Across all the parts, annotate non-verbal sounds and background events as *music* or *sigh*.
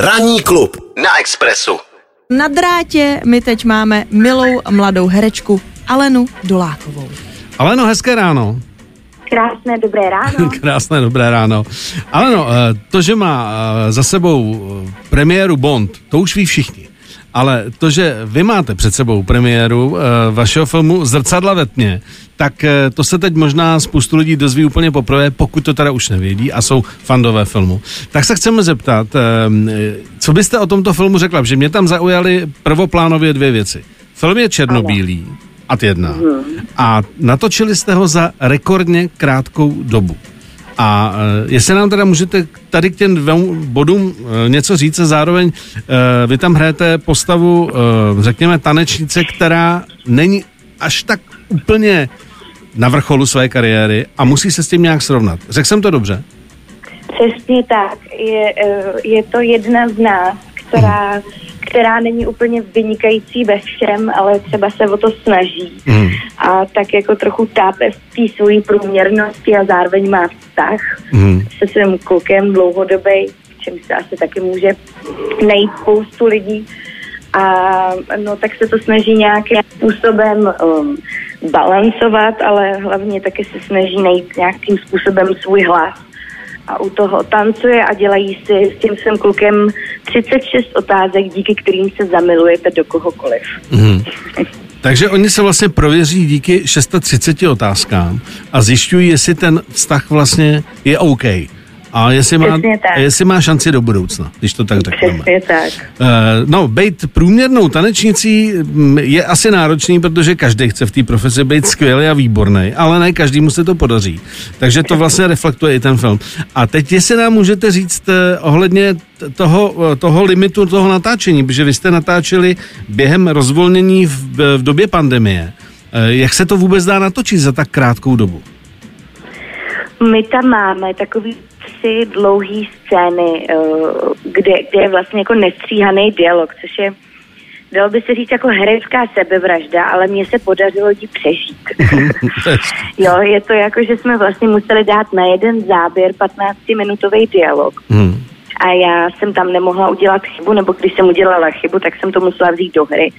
Ranní klub na Expressu. Na drátě my teď máme milou mladou herečku Alenu Dolákovou. Aleno, hezké ráno. Krásné dobré ráno. *laughs* Krásné dobré ráno. Aleno, eh, to, že má eh, za sebou eh, premiéru Bond, to už ví všichni. Ale to, že vy máte před sebou premiéru vašeho filmu Zrcadla ve tmě, tak to se teď možná spoustu lidí dozví úplně poprvé, pokud to teda už nevědí a jsou fandové filmu. Tak se chceme zeptat, co byste o tomto filmu řekla, že mě tam zaujaly prvoplánově dvě věci. Film je černobílý, ano Ad 1. Mm. A natočili jste ho za rekordně krátkou dobu. A uh, jestli nám teda můžete tady k těm dvou bodům uh, něco říct a zároveň uh, vy tam hrajete postavu, řekněme, tanečnice, která není až tak úplně na vrcholu své kariéry a musí se s tím nějak srovnat. Řekl jsem to dobře? Přesně tak. Je, je to jedna z nás, která mm která není úplně vynikající ve všem, ale třeba se o to snaží. Mm. A tak jako trochu tápe v té svojí průměrnosti a zároveň má vztah mm. se svým klukem dlouhodobý, čím se asi taky může najít spoustu lidí. A no tak se to snaží nějakým způsobem um, balancovat, ale hlavně taky se snaží najít nějakým způsobem svůj hlas a u toho tancuje a dělají si s tím svým klukem 36 otázek, díky kterým se zamilujete do kohokoliv. Mm. Takže oni se vlastně prověří díky 630 otázkám a zjišťují, jestli ten vztah vlastně je OK. A jestli má, jestli má šanci do budoucna, když to tak řekneme. Přesně tak. Uh, no, být průměrnou tanečnicí mm, je asi náročný, protože každý chce v té profesi být skvělý a výborný, ale ne každému se to podaří. Takže to vlastně reflektuje i ten film. A teď, jestli nám můžete říct uh, ohledně toho, uh, toho limitu toho natáčení, protože vy jste natáčeli během rozvolnění v, v době pandemie. Uh, jak se to vůbec dá natočit za tak krátkou dobu? My tam máme takový tři dlouhé scény, eh, kde, kde je vlastně jako nestříhaný dialog, což je dalo by se říct jako herecká sebevražda, ale mně se podařilo ji přežít. *laughs* jo, je to jako, že jsme vlastně museli dát na jeden záběr 15-minutový dialog. Hmm. A já jsem tam nemohla udělat chybu, nebo když jsem udělala chybu, tak jsem to musela vzít do hry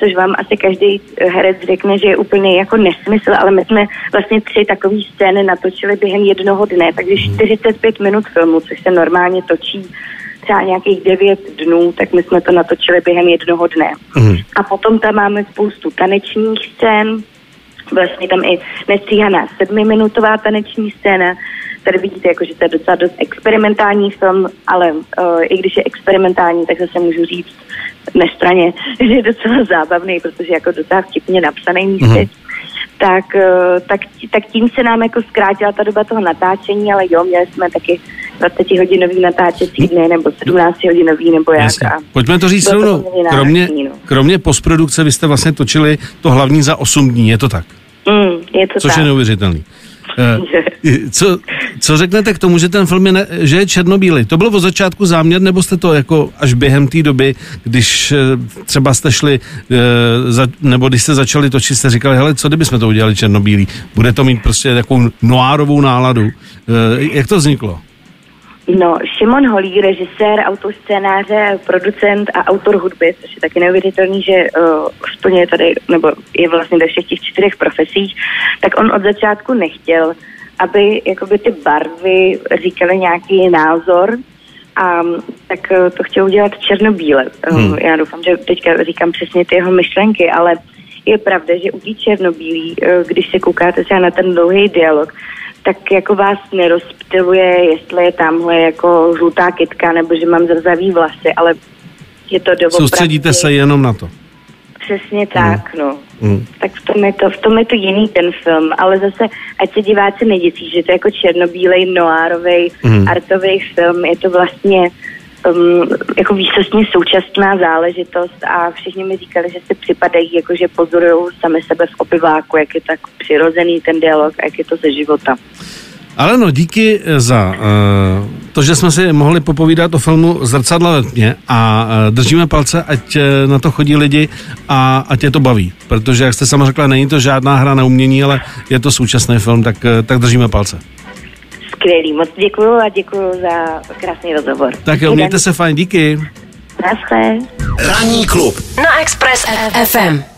což vám asi každý herec řekne, že je úplně jako nesmysl, ale my jsme vlastně tři takové scény natočili během jednoho dne, takže 45 mhm. minut filmu, což se normálně točí třeba nějakých 9 dnů, tak my jsme to natočili během jednoho dne. Mm. A potom tam máme spoustu tanečních scén, vlastně tam i nestříhaná sedmiminutová taneční scéna, tady vidíte, jako, že to je docela dost experimentální film, ale uh, i když je experimentální, tak zase můžu říct nestraně, *laughs* že je docela zábavný, protože jako docela vtipně napsaný místy. Mm-hmm. Tak, uh, tak, tak tím se nám jako zkrátila ta doba toho natáčení, ale jo, měli jsme taky 20-hodinový natáčecí dny nebo 17-hodinový nebo jak. A Pojďme to říct rovnou. Kromě, no. kromě postprodukce vy jste vlastně točili to hlavní za 8 dní, je to tak? Mm, je to Což tak. je neuvěřitelný. Eh, co, co řeknete k tomu, že ten film je, ne, že je černobílý? To bylo od začátku záměr, nebo jste to jako až během té doby, když eh, třeba jste šli, eh, nebo když jste začali točit, jste říkali, hele, co kdyby jsme to udělali černobílý? Bude to mít prostě takovou noárovou náladu. Jak to vzniklo? No, Šimon Holý, režisér, autor scénáře, producent a autor hudby, což je taky neuvěřitelný, že uh, splňuje tady, nebo je vlastně ve všech těch čtyřech profesích, tak on od začátku nechtěl, aby jakoby ty barvy říkaly nějaký názor, a tak uh, to chtěl udělat černobíle. Uh, hmm. Já doufám, že teďka říkám přesně ty jeho myšlenky, ale je pravda, že u té černobílý, uh, když se koukáte třeba na ten dlouhý dialog, tak jako vás nerozptiluje, jestli je tamhle jako žlutá kytka, nebo že mám zrzavý vlasy, ale je to doopravdy... Soustředíte se jenom na to. Přesně tak, mm. no. Mm. Tak v tom, je to, v tom je to jiný ten film, ale zase, ať se diváci neděsí, že to je jako černobílej, noárový, mm. artový film, je to vlastně um, jako výsostně současná záležitost a všichni mi říkali, že si připadají, jako že pozorují sami sebe v opiváku, jak je tak přirozený ten dialog jak je to ze života. Ale no, díky za uh, to, že jsme si mohli popovídat o filmu Zrcadla ve tmě a uh, držíme palce, ať uh, na to chodí lidi a ať je to baví. Protože, jak jste sama řekla, není to žádná hra na umění, ale je to současný film, tak, uh, tak držíme palce skvělý. Moc děkuju a děkuju za krásný rozhovor. Tak jo, mějte se fajn, díky. Naschle. Ranní klub Na Express FM.